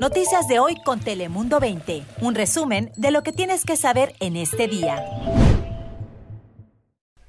Noticias de hoy con Telemundo 20. Un resumen de lo que tienes que saber en este día.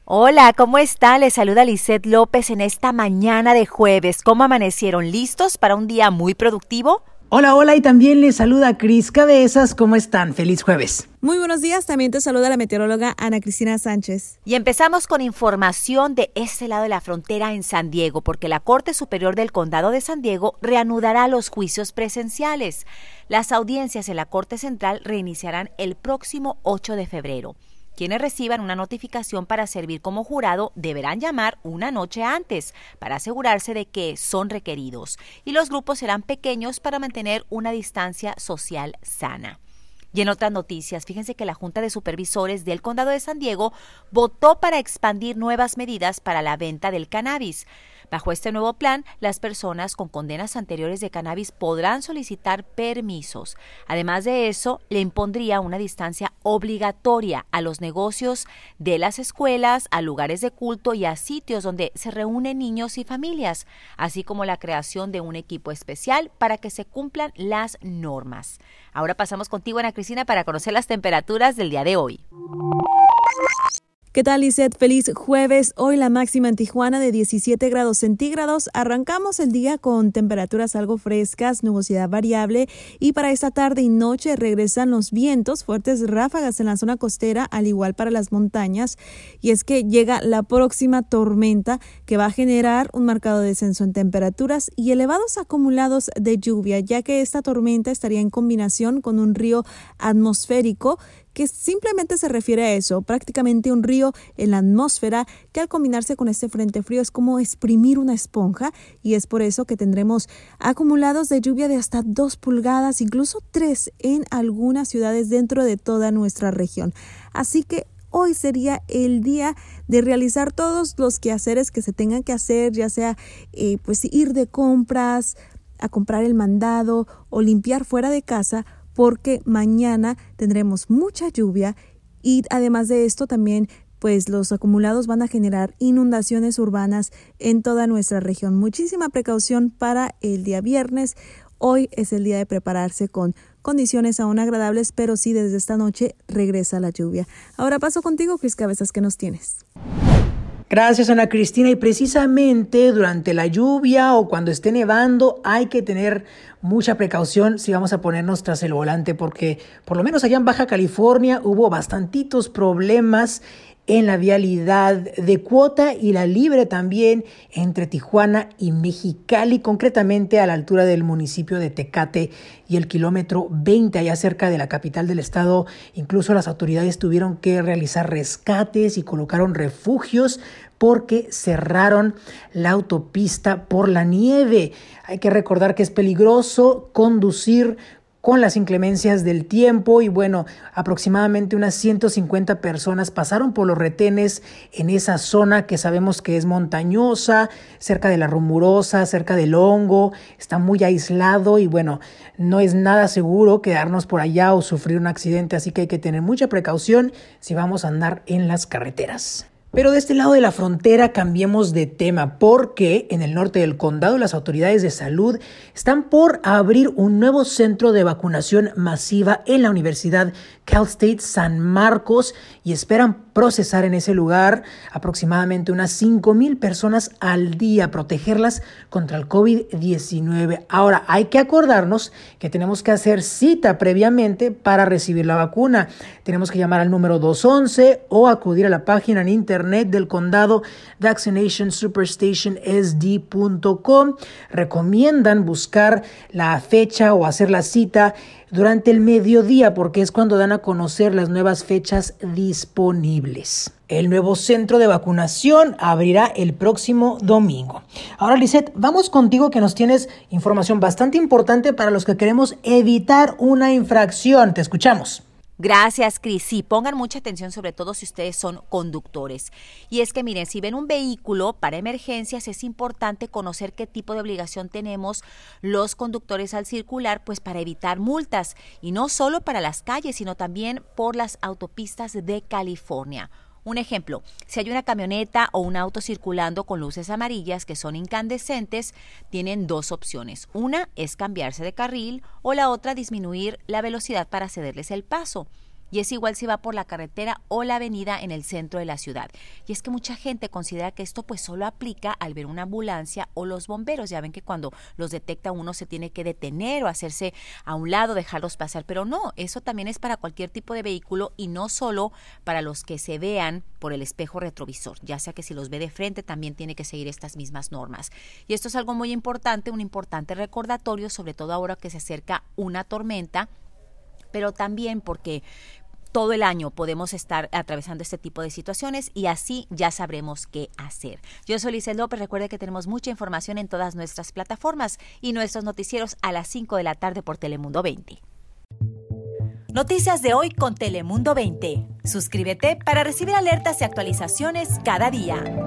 Hola, ¿cómo está? Les saluda Lisette López en esta mañana de jueves. ¿Cómo amanecieron? ¿Listos para un día muy productivo? Hola, hola y también les saluda Cris Cabezas. ¿Cómo están? Feliz jueves. Muy buenos días, también te saluda la meteoróloga Ana Cristina Sánchez. Y empezamos con información de este lado de la frontera en San Diego, porque la Corte Superior del Condado de San Diego reanudará los juicios presenciales. Las audiencias en la Corte Central reiniciarán el próximo 8 de febrero. Quienes reciban una notificación para servir como jurado deberán llamar una noche antes para asegurarse de que son requeridos y los grupos serán pequeños para mantener una distancia social sana. Y en otras noticias, fíjense que la Junta de Supervisores del Condado de San Diego votó para expandir nuevas medidas para la venta del cannabis. Bajo este nuevo plan, las personas con condenas anteriores de cannabis podrán solicitar permisos. Además de eso, le impondría una distancia obligatoria a los negocios de las escuelas, a lugares de culto y a sitios donde se reúnen niños y familias, así como la creación de un equipo especial para que se cumplan las normas. Ahora pasamos contigo, Ana Cristina, para conocer las temperaturas del día de hoy. ¿Qué tal, Lisette? Feliz jueves. Hoy la máxima en Tijuana de 17 grados centígrados. Arrancamos el día con temperaturas algo frescas, nubosidad variable y para esta tarde y noche regresan los vientos, fuertes ráfagas en la zona costera, al igual para las montañas. Y es que llega la próxima tormenta que va a generar un marcado descenso en temperaturas y elevados acumulados de lluvia, ya que esta tormenta estaría en combinación con un río atmosférico que simplemente se refiere a eso, prácticamente un río en la atmósfera que al combinarse con este frente frío es como exprimir una esponja y es por eso que tendremos acumulados de lluvia de hasta dos pulgadas, incluso tres en algunas ciudades dentro de toda nuestra región. Así que hoy sería el día de realizar todos los quehaceres que se tengan que hacer, ya sea eh, pues ir de compras, a comprar el mandado o limpiar fuera de casa porque mañana tendremos mucha lluvia y además de esto también pues los acumulados van a generar inundaciones urbanas en toda nuestra región. Muchísima precaución para el día viernes. Hoy es el día de prepararse con condiciones aún agradables, pero sí desde esta noche regresa la lluvia. Ahora paso contigo, Cris Cabezas, ¿qué nos tienes? Gracias Ana Cristina. Y precisamente durante la lluvia o cuando esté nevando hay que tener mucha precaución si vamos a ponernos tras el volante porque por lo menos allá en Baja California hubo bastantitos problemas en la vialidad de cuota y la libre también entre Tijuana y Mexicali, concretamente a la altura del municipio de Tecate y el kilómetro 20, allá cerca de la capital del estado. Incluso las autoridades tuvieron que realizar rescates y colocaron refugios porque cerraron la autopista por la nieve. Hay que recordar que es peligroso conducir con las inclemencias del tiempo y bueno, aproximadamente unas 150 personas pasaron por los retenes en esa zona que sabemos que es montañosa, cerca de la rumorosa, cerca del hongo, está muy aislado y bueno, no es nada seguro quedarnos por allá o sufrir un accidente, así que hay que tener mucha precaución si vamos a andar en las carreteras. Pero de este lado de la frontera cambiemos de tema porque en el norte del condado las autoridades de salud están por abrir un nuevo centro de vacunación masiva en la Universidad Cal State San Marcos y esperan procesar en ese lugar aproximadamente unas 5 mil personas al día, protegerlas contra el COVID-19. Ahora, hay que acordarnos que tenemos que hacer cita previamente para recibir la vacuna. Tenemos que llamar al número 211 o acudir a la página en internet del condado vaccinationsupersstationsd.com. Recomiendan buscar la fecha o hacer la cita durante el mediodía porque es cuando dan a conocer las nuevas fechas disponibles. El nuevo centro de vacunación abrirá el próximo domingo. Ahora, Lisette, vamos contigo que nos tienes información bastante importante para los que queremos evitar una infracción. Te escuchamos. Gracias, Cris. Sí, pongan mucha atención, sobre todo si ustedes son conductores. Y es que, miren, si ven un vehículo para emergencias, es importante conocer qué tipo de obligación tenemos los conductores al circular, pues para evitar multas. Y no solo para las calles, sino también por las autopistas de California. Un ejemplo, si hay una camioneta o un auto circulando con luces amarillas que son incandescentes, tienen dos opciones. Una es cambiarse de carril o la otra disminuir la velocidad para cederles el paso. Y es igual si va por la carretera o la avenida en el centro de la ciudad. Y es que mucha gente considera que esto pues solo aplica al ver una ambulancia o los bomberos. Ya ven que cuando los detecta uno se tiene que detener o hacerse a un lado, dejarlos pasar. Pero no, eso también es para cualquier tipo de vehículo y no solo para los que se vean por el espejo retrovisor. Ya sea que si los ve de frente también tiene que seguir estas mismas normas. Y esto es algo muy importante, un importante recordatorio, sobre todo ahora que se acerca una tormenta pero también porque todo el año podemos estar atravesando este tipo de situaciones y así ya sabremos qué hacer. Yo soy Lice López, recuerde que tenemos mucha información en todas nuestras plataformas y nuestros noticieros a las 5 de la tarde por Telemundo 20. Noticias de hoy con Telemundo 20. Suscríbete para recibir alertas y actualizaciones cada día.